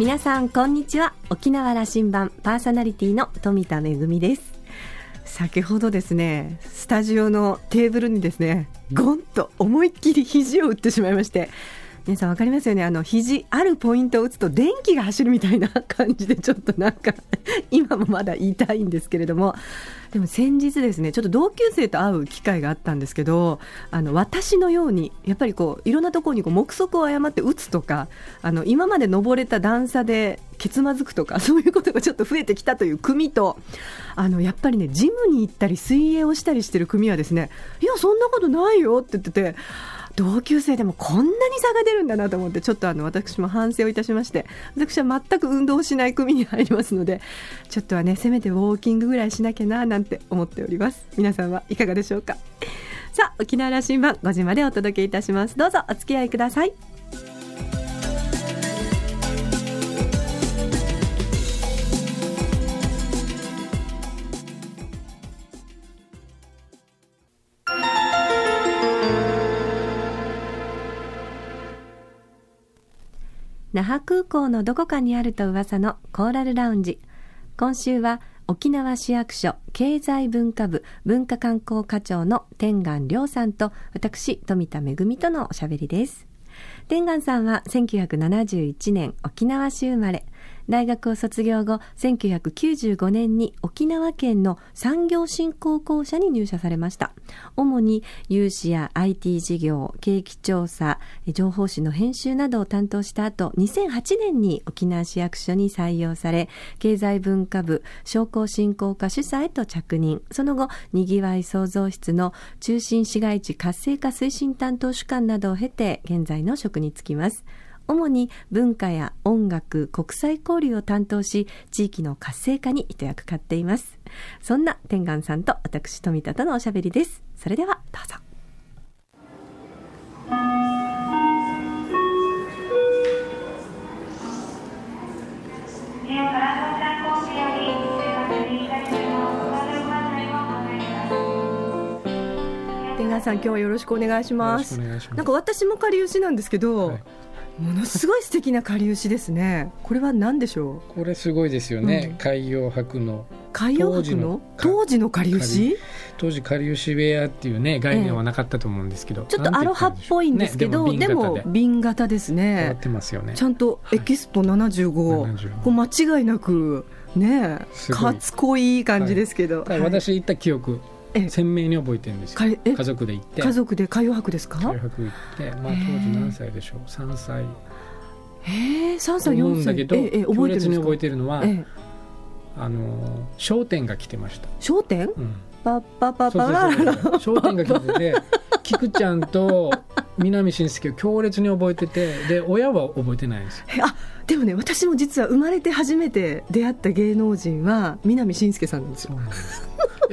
皆さんこんにちは。沖縄羅針盤パーソナリティの富田恵です。先ほどですねスタジオのテーブルにですねゴンと思いっきり肘を打ってしまいまして皆さん分かりますよね。あの肘あるポイントを打つと電気が走るみたいな感じでちょっとなんか 今もまだ言いたいんですけれども。でも先日ですねちょっと同級生と会う機会があったんですけどあの私のようにやっぱりこういろんなところにこう目測を誤って打つとかあの今まで登れた段差でけつまずくとか そういうことがちょっと増えてきたという組とあのやっぱりねジムに行ったり水泳をしたりしてる組はですねいやそんなことないよって言ってて同級生でもこんなに差が出るんだなと思ってちょっとあの私も反省をいたしまして私は全く運動しない組に入りますのでちょっとはねせめてウォーキングぐらいしなきゃななんて思っております。皆さんはいかがでしょうか。さあ沖縄羅針盤5時までお届けいたします。どうぞお付き合いください。那覇空港のどこかにあると噂のコーラルラウンジ。今週は沖縄市役所経済文化部文化観光課長の天眼亮さんと私富田恵とのおしゃべりです。天眼さんは1971年沖縄市生まれ。大学を卒業後、1995年に沖縄県の産業振興公社に入社されました。主に有志や IT 事業、景気調査、情報誌の編集などを担当した後、2008年に沖縄市役所に採用され、経済文化部商工振興課主査へと着任。その後、にぎわい創造室の中心市街地活性化推進担当主幹などを経て、現在の職に就きます。主に文化や音楽、国際交流を担当し、地域の活性化に一役買っています。そんな天眼さんと私、富田とのおしゃべりです。それでは、どうぞ。天眼さん今日はよろしくお願いします。ますなんか私もかりゆしなんですけど、はいものすごい素敵なかりゆしですね。これは何でしょう？これすごいですよね。うん、海洋博の。海洋博の？当時のかりゆし？当時かりゆしウェアっていうね概念はなかったと思うんですけど、ええ、ちょっとアロハっぽいんですけど、ね、でも瓶型ですね。ってますよね。ちゃんとエキスポ75、はい、こう間違いなくねかつこいい感じですけど。はい、私行った記憶。鮮明に覚えてるんですよ。家族で行って。家族で海洋博ですか？海洋博行って、まあ、当時何歳でしょう？3歳。へえ3歳4歳。だけど、ええ、強烈に覚えてるのは、ええ、あの商店が来てました。商店、うん、パッパパパララ商店が来てて 菊ちゃんと南信介を強烈に覚えててで親は覚えてないんですあでもね私も実は生まれて初めて出会った芸能人は南信介さんなんですよ。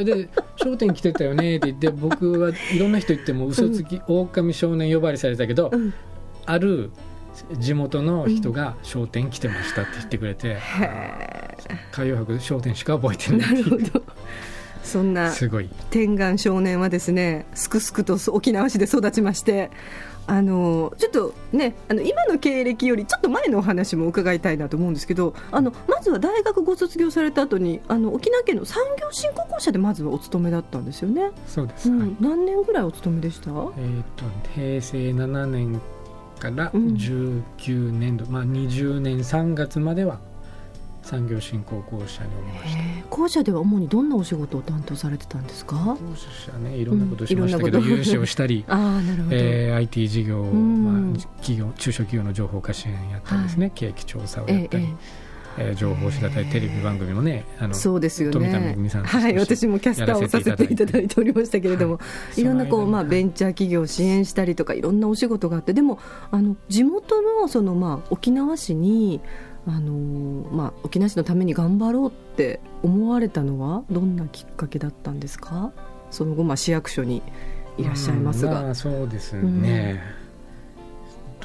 で『笑点』来てたよねって言って僕はいろんな人言っても嘘つき、うん、狼少年呼ばれされたけど、うん、ある地元の人が『笑点』来てましたって言ってくれて、うん、海洋博『笑点』しか覚えてないなるほどそんな天眼少年はですねすくすくと沖縄市で育ちましてあのちょっとねあの今の経歴よりちょっと前のお話も伺いたいなと思うんですけどあのまずは大学ご卒業された後にあの沖縄県の産業振興公社でまずはお勤めだったんですよね。そうです、うん、何年ぐらいお勤めでした、えーと、平成7年から19年度、うん、まあ、20年3月までは産業振興公社におりました公社では主にどんなお仕事を担当されてたんですか？公社ねいろんなことしましたけど、うん、融資をしたり あなるほど、えー、IT 事業、まあ、企業中小企業の情報化支援やったりですね、はい、景気調査をやったり。えーえー、情報誌だったりテレビ番組もねあのそうですよね。はい私もキャスターをさせていただいておりましたけれども、はい、いろんなこう、まあ、ベンチャー企業を支援したりとかいろんなお仕事があってでもあの地元のその、まあ、沖縄市にあのまあ、沖縄市のために頑張ろうって思われたのはどんなきっかけだったんですか？その後、まあ、市役所にいらっしゃいますが、まあ、そうですね、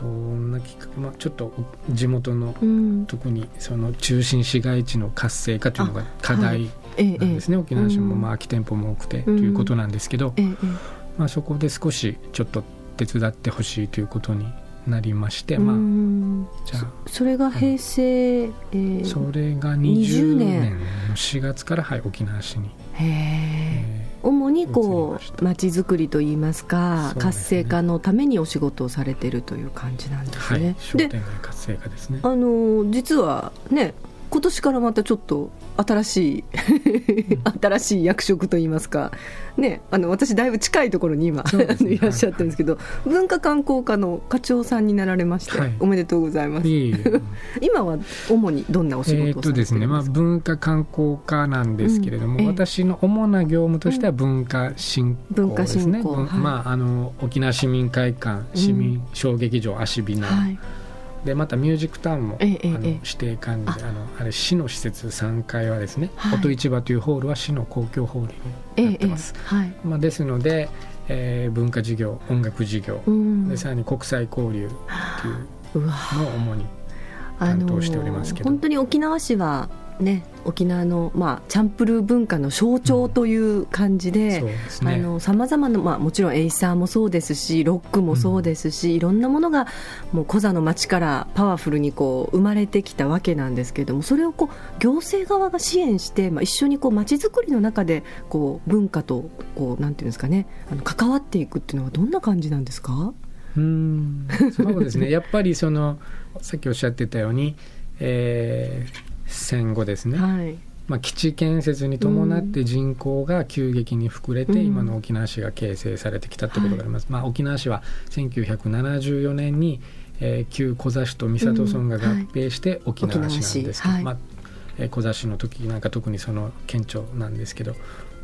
うん、どんなきっかけ、まあ、ちょっと地元の、うん、特にその中心市街地の活性化というのが課題なんですね、はい、沖縄市も、まあ、空き店舗も多くてということなんですけど、まあ、そこで少しちょっと手伝ってほしいということになりまして、まあ、うんじゃあそれが平成、えーそれが20 20年年の4月から、はい、沖縄市に、へええ主にこ移りました。う街づくりといいますかね。活性化のためにお仕事をされてるという感じなんでーはい。すね。商で店街活性化ですね。あの実はね今年からまたちょっと新しい新しい役職といいますか、ね、あの私だいぶ近いところに今、ね。いらっしゃってるんですけど、文化観光課の課長さんになられまして、はい。おめでとうございます。今は主にどんなお仕えー事ですか、とですねまあ、文化観光課なんですけれども、うん。ええ。私の主な業務としては文化振興ですね、まあ、あの沖縄市民会館市民小劇場アシビナ、はい、でまたミュージックタウンも、ええええあの指定管理であ。のあれ市の施設3階はですね、はい。音市場というホールは市の公共ホールになってます、はい。まあ、ですので、えー文化事業音楽事業、うん。でさらに国際交流っていうのを主に担当しておりますけど。本当に沖縄市はね沖縄の、まあ、チャンプルー文化の象徴という感じで、さまざまな、まあ、もちろんエイサーもそうですしロックもそうですし、いろんなものがもうコザの町からパワフルにこう生まれてきたわけなんですけれどもそれをこう行政側が支援して、まあ、一緒にこう町づくりの中でこう文化とこうなんていうんですかねあの関わっていくっていうのはどんな感じなんですか？うん。そうですね。やっぱりそのさっきおっしゃってたように、えー戦後ですね、はい。まあ、基地建設に伴って人口が急激に膨れて、うん。今の沖縄市が形成されてきたということがあります、まあ、沖縄市は1974年に、えー旧コザ市と三郷村が合併して沖縄市なんですけど、沖縄市。はい。まあえーコザ市の時なんか特にその顕著なんですけど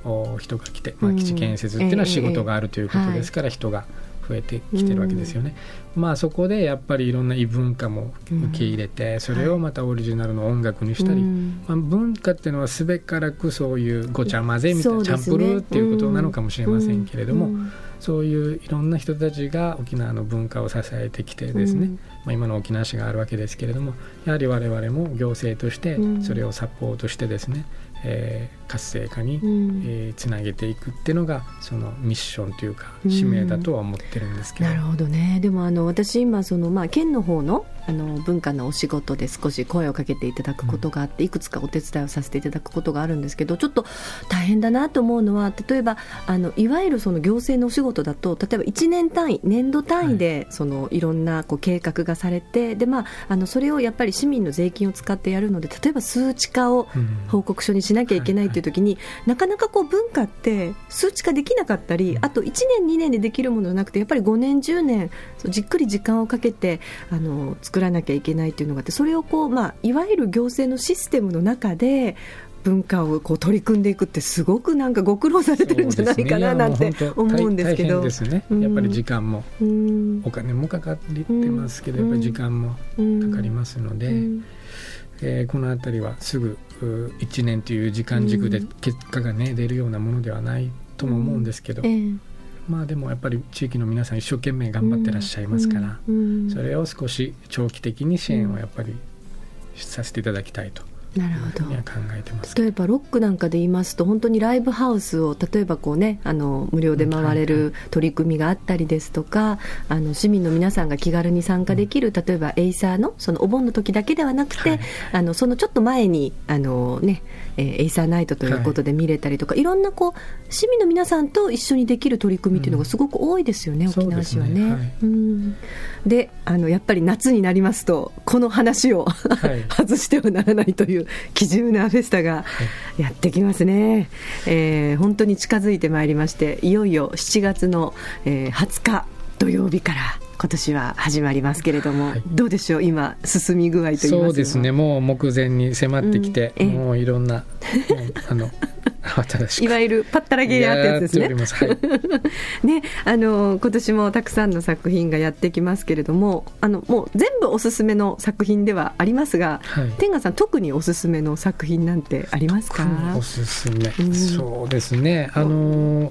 お人が来て、まあ、うん。基地建設っていうのは仕事があるということええですから、人が増えてきてるわけですよね。まあそこでやっぱりいろんな異文化も受け入れて、それをまたオリジナルの音楽にしたり、うんまあ、文化っていうのはすべからくそういうごちゃ混ぜみたいな、チャンプルーっていうことなのかもしれませんけれども、うん。そういういろんな人たちが沖縄の文化を支えてきてですね、うんまあ、今の沖縄市があるわけですけれどもやはり我々も行政としてうん。それをサポートしてですね、えー活性化に、うん。えーつなげていくっていうのがそのミッションというかうん。使命だとは思ってるんですけど、なるほどね。でもあの私今その、まあ、県の方のあの文化のお仕事で少し声をかけていただくことがあって、いくつかお手伝いをさせていただくことがあるんですけどちょっと大変だなと思うのは例えばあのいわゆるその行政のお仕事だと例えば1年単位年度単位で、そのいろんなこう計画がされてで、まあ、あのそれをやっぱり市民の税金を使ってやるので例えば数値化をうん。報告書にしなきゃいけないという時に、なかなかこう文化って数値化できなかったりあと1年2年でできるものじゃなくてやっぱり5年10年じっくり時間をかけてあの作らなきゃいけないというのがあってそれをこう、まあ、いわゆる行政のシステムの中で文化をこう取り組んでいくってすごくなんかご苦労されてるんじゃないかななんて思うんですけど。ですね。うんやっぱり時間も。うん。お金もかかってますけど、うんやっぱり時間もかかりますので、うん。えーこの辺りはすぐ1年という時間軸でうん。結果が、ね、出るようなものではないとも思うんですけど、ええ。まあでもやっぱり地域の皆さん一生懸命頑張ってらっしゃいますから、うん。それを少し長期的に支援をやっぱりさせていただきたいとなるほど。例えばロックなんかで言いますと本当にライブハウスを例えばこうねあの無料で回れる取り組みがあったりですとかあの市民の皆さんが気軽に参加できる例えばエイサーのそのお盆の時だけではなくて、はい。あのそのちょっと前にあの、ねえーエイサーナイトということで見れたりとか、い、ろんなこう市民の皆さんと一緒にできる取り組みというのがすごく多いですよね、うん沖縄市はね。そうん。であのやっぱり夏になりますとこの話を、はい。外してはならないという基準なフェスタがやってきますね、えー本当に近づいてまいりましていよいよ7月の、えー20日土曜日から今年は始まりますけれども、はい。どうでしょう？今進み具合といいますそうですね。もう目前に迫ってきて、うん。ええ。もういろんなあのいわゆるパッタラゲーヤーってやつですね。はい。ね、あの今年もたくさんの作品がやってきますけれどもあのもう全部おすすめの作品ではありますが、はい。天賀さん特におすすめの作品なんてありますか？おすすめ、うん。そうですね。あのー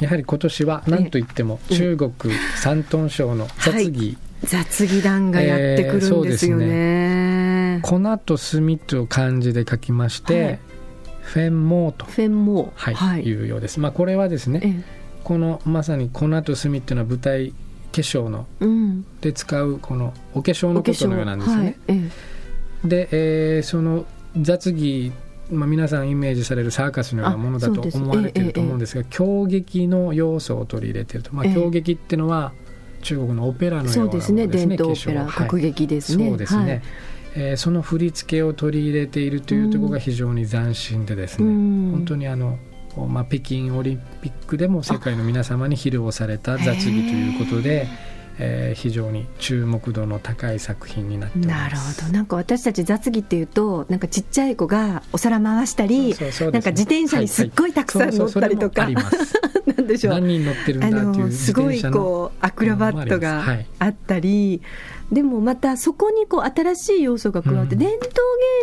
やはり今年は何といってもええ。中国山東省の雑技、雑技団がやってくるんですよね,、粉と炭と漢字で書きまして、はいフェンモーと、フェンモーはいい。うようです、まあ、これはですねえこのまさに粉と炭っていうのは舞台粧のうん。で使うこのお化粧のことのようなんですよね。はいえで、えーその雑技、まあ、皆さんイメージされるサーカスのようなものだと思われていると思うんですが狂劇の要素を取り入れていると、まあ、ええ。狂劇っていうのは中国のオペラのようなものですすえそうでねね。伝統オペラ、はい。国劇ですね。そうですね、はいえーその振り付けを取り入れているというところが非常に斬新でですね、うん。本当にあの、まあ、北京オリンピックでも世界の皆様に披露された雑技ということで、えー非常に注目度の高い作品になってなるほど。なんか私たち雑技っていうとなんかちっちゃい子がお皿回したりそうそうね。なんか自転車にすっごいたくさん乗ったりとか、なんでしょう。何人乗ってるんあだっていうのすごいこうアクロバットがはい。あったり、でもまたそこにこう新しい要素が加わって、うん。伝統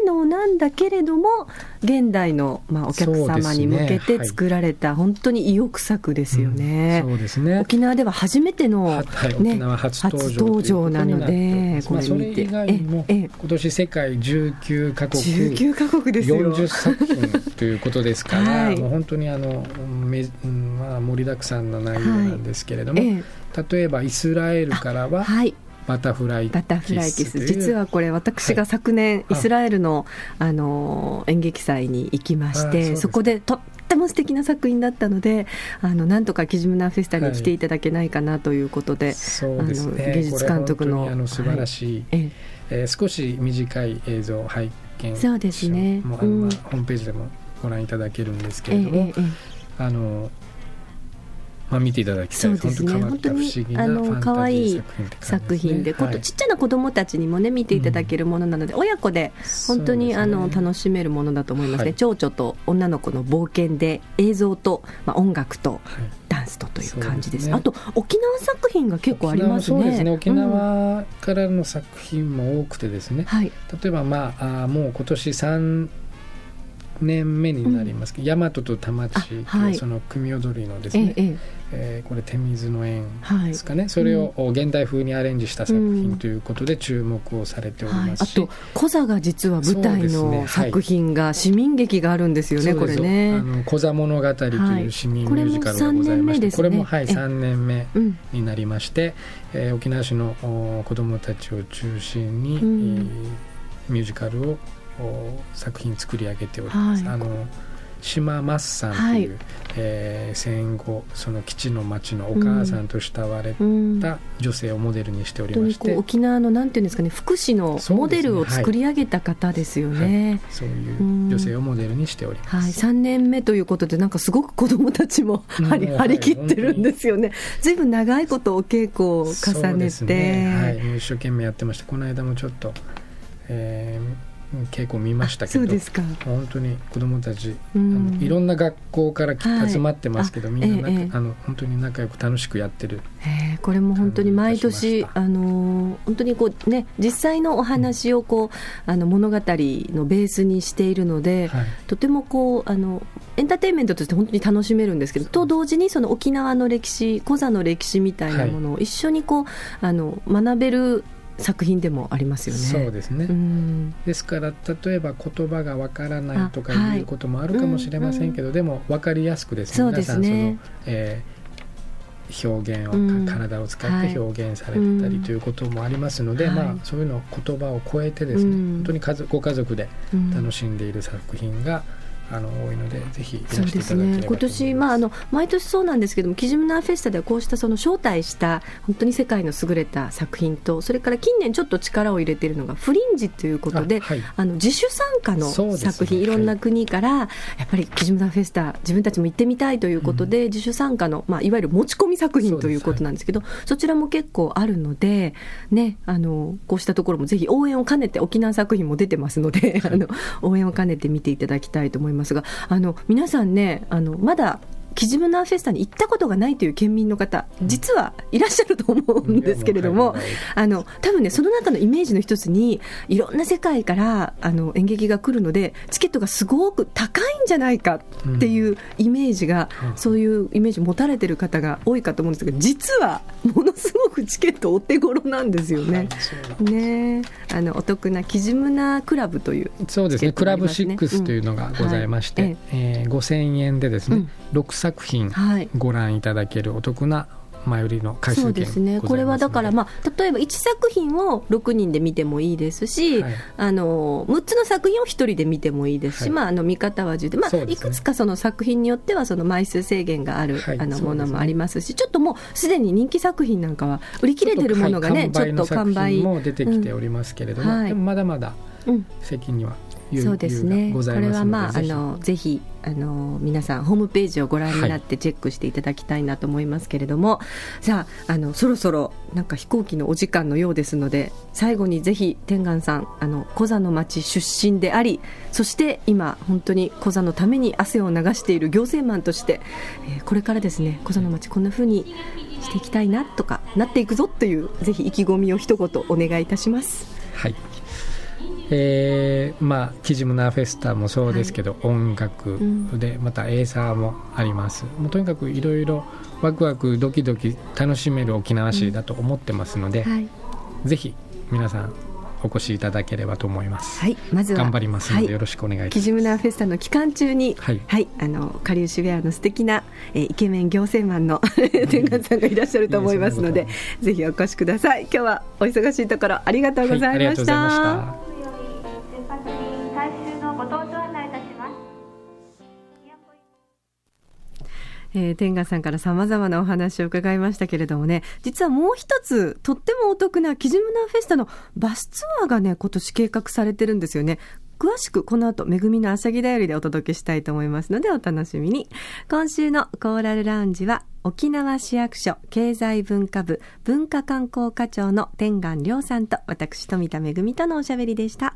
芸能なんだけれども現代のまあお客様に向けて作られた本当に意欲作ですよね。そうですね。沖縄では初めての、ははい、初登場なのでこれそれ見て。以外にもええ今年世界19カ国19カ国ですよ。40作品ということですから、はい。もう本当にあのめ、うんまあ、盛りだくさんな内容なんですけれども、ええ。例えばイスラエルからははい、バタフライバタフライキス。実はこれ私が昨年はい。イスラエルの,、あの演劇祭に行きましてそこでとっても素敵な作品だったのであのなんとかキジムナーフェスタに来ていただけないかなということで、あの芸術監督のあの素晴らしい、ええ。えー少し短い映像を拝見そうですね。もうホームページでもご覧いただけるんですけええれども、えええ。あのまあ、見ていただきたい。そうですね。本当にあの可愛い作品でことちっちゃな子どもたちにもね見ていただけるものなので、親子で本当に、あの楽しめるものだと思いますね、はい。蝶々と女の子の冒険で映像と、まあ、音楽とはい。ダンスとという感じです。ね。あと沖縄作品が結構ありますね。沖縄そうですね。沖うん。縄からの作品も多くてですね、はい。例えばまああーもう今年3年目になります。けど、大和と田町っていうあはい。その組踊りのですね、ええええ。えーこれ手水の縁はいですかね、それを現代風にアレンジした作品ということで注目をされておりはい、ます。し、あとコザが実は舞台そうですねはいの作品が市民劇があるんですよね、これね。あ。の小座物語という市民ミュージカルがございまして、はいこれもこれもはい三年目ですね3年目うんになりまして、えー沖縄市のお子どもたちを中心に、うん。えーミュージカルをお作品作り上げております。はい。あの島マッさんという、えー戦後その基地の町のお母さんと慕われうん。た女性をモデルにしておりまして、にこう沖縄のなんていうんですかね福祉のモデルを作り上げた方ですよね。そういう女性をモデルにしております。はい、3年目ということで、なんかすごく子どもたちもうん。張り,、はい張り切ってるんですよね、ずいぶん長いことお稽古を重そうねですて、ね。はい、一生懸命やってましてこの間もちょっと、えー稽古見ましたけどそうですか、本当に子どもたち、うん。あのいろんな学校からきはい。集まってますけど、あみんな仲、ええあの本当に仲良く楽しくやってるえーこれも本当に毎年、あのー本当にこう、ね、実際のお話をこうあの物語のベースにしているので、はい。とてもこうあのエンターテインメントとして本当に楽しめるんですけど、と同時にその沖縄の歴史、コザの歴史みたいなものを一緒にこう、あの学べる作品でもありますよね。そうですね、うん。ですから例えば言葉がわからないとかいいうこともあるかもしれませんけど、でも分かりやすくですね。皆さんその、えー表現を、うん。体を使っはい。て表現されてたうんりということもありますので、はいまあ、そういうのを言葉を超えてですね、うん。本当に家族ご家族でうん。楽しんでいる作品が、あの多いのでぜひいらしていそうですねただければと思います。今年、まあ、あの毎年そうなんですけども、キジムナーフェスタではこうしたその招待した本当に世界の優れた作品と、それから近年ちょっと力を入れているのがフリンジということで、あはい。あの自主参加の作品、い。ろんな国から、やっぱりキジムナーフェスタ、自分たちも行ってみたいということで、自主参加の、まあ、いわゆる持ち込み作品ということなんですけど、そちらも結構あるので、ね、あのこうしたところもぜひ応援を兼ねて、沖縄作品も出てますので、あの応援を兼ねて見ていただきたいと思いますが、あの皆さんね、あのまだキジムナーフェスタに行ったことがないという県民の方、実はいらっしゃると思うんですけれども、はいあの多分ね、その中のイメージの一つに、いろんな世界からあの演劇が来るので、チケットがすごく高いんじゃないかっていうイメージが、うん。そういうイメージを持たれてる方が多いかと思うんですけど、実はものすごくチケットお手頃なんですよはいね。ね。あのお得なキジムナークラブというそうですね、クラブりますね6というのがございまして、うん。はい。えー5000円でですね、6作品はい。ご覧いただけるお得な前売りの回数そうですね。これはだから、まあ、例えば1作品を6人で見てもいいですし、はい、あの6つの作品を1人で見てもいいですし、はい、まあ、あの見方は10で、まあ、いくつかその作品によってはその枚数制限がある、はい、あのものもありますし、ちょっともうすでに人気作品なんかは売り切れてるものがね、ちょっと完売も出てきておりますけれども、うん、まだまだ責任はそうですね。これはまああのぜひあの皆さんホームページをご覧になってチェックしていただきたいなと思いますけれども、はい、じゃああのそろそろなんか飛行機のお時間のようですので最後にぜひ天眼さんあのコザの町出身でありそして今本当にコザのために汗を流している行政マンとして、えー、これからですねコザの町こんなふうにしていきたいなとかなっていくぞというぜひ意気込みを一言お願いいたします。はいえー、まあキジムナーフェスタもそうですけど、はい、音楽でまたエーサーもあります、もうとにかくいろいろワクワクドキドキ楽しめる沖縄市だと思ってますので、うんはい、ぜひ皆さんお越しいただければと思います。はい、まずは頑張りますので、よろしくお願いします。キジムナーフェスタの期間中に、はい、はい、あのカリウシウェアの素敵な、えー、イケメン行政マンの 天眼さんがいらっしゃると思いますので、ぜひお越しください。今日はお忙しいところありがとうございました。えー、天賀さんからさまざまなお話を伺いましたけれどもね、実はもう一つ、とってもお得なキジムナーフェスタのバスツアーがね、今年計画されてるんですよね。詳しくこの後、めぐみのあしゃぎだよりでお届けしたいと思いますので、お楽しみに。今週のコーラルラウンジは、沖縄市役所経済文化部文化観光課長の天眼亮さんと、私、富田めぐみとのおしゃべりでした。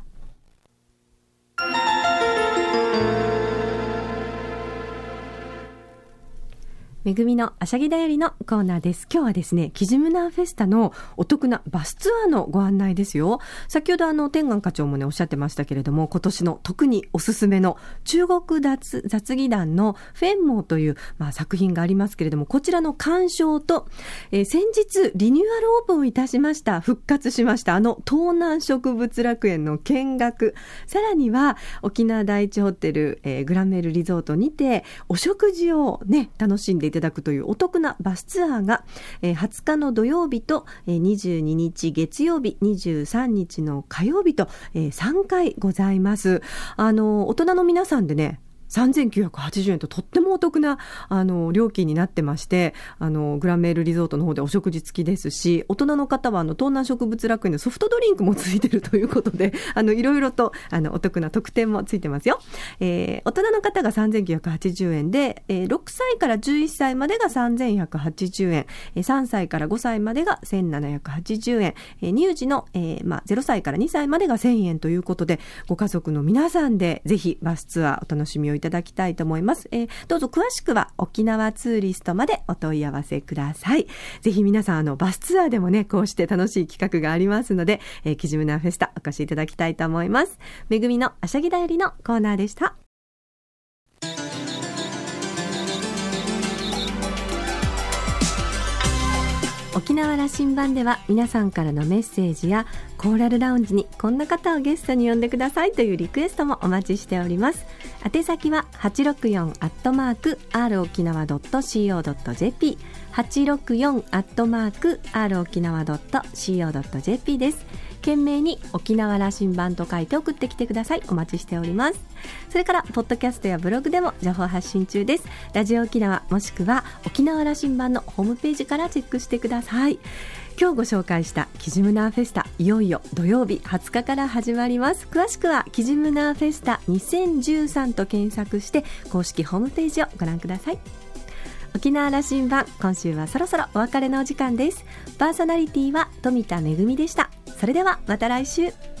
めぐみのあしゃぎだよりのコーナーです。今日はですね、キジムナーフェスタのお得なバスツアーのご案内ですよ。先ほどあの、天眼課長もね、おっしゃってましたけれども、今年の特におすすめの中国雑雑技団のフェンモーという、まあ、作品がありますけれども、こちらの鑑賞と、えー、先日リニューアルオープンいたしました、復活しました、あの東南植物楽園の見学、さらには沖縄第一ホテル、えー、グランメルリゾートにて、お食事をね、楽しんでただくというお得なバスツアーが、えー、20日の土曜日と、えー、22日月曜日、23日の火曜日と、えー、3回ございます。あの、大人の皆さんでね、3980円ととってもお得なあの料金になってましてあのグランメールリゾートの方でお食事付きですし大人の方はあの東南植物楽園のソフトドリンクもついてるということで あのいろいろとあのお得な特典もついてますよ、えー、大人の方が3980円で、えー、6歳から11歳までが3180円、えー、3歳から5歳までが1780円、えー、乳児の、えーまあ、0歳から2歳までが1000円ということでご家族の皆さんでぜひバスツアーお楽しみをいたただきたいと思います。えー、どうぞ詳しくは沖縄ツーリストまでお問い合わせください。ぜひ皆さん、あの、バスツアーでもね、こうして楽しい企画がありますので、えー、キジムナフェスタお越しいただきたいと思います。めぐみのあしゃぎだよりのコーナーでした。沖縄羅針盤では皆さんからのメッセージやコーラルラウンジにこんな方をゲストに呼んでくださいというリクエストもお待ちしております。宛先は864アットマーク r 沖縄 .co.jp 864アットマーク r 沖縄 .co.jp です。懸命に沖縄羅針盤と書いて送ってきてください。お待ちしております。それからポッドキャストやブログでも情報発信中です。ラジオ沖縄もしくは沖縄羅針盤のホームページからチェックしてください。今日ご紹介したキジムナーフェスタいよいよ土曜日20日から始まります。詳しくはキジムナーフェスタ2013と検索して公式ホームページをご覧ください。沖縄羅針盤今週はそろそろお別れのお時間です。パーソナリティは富田恵でした。それではまた来週。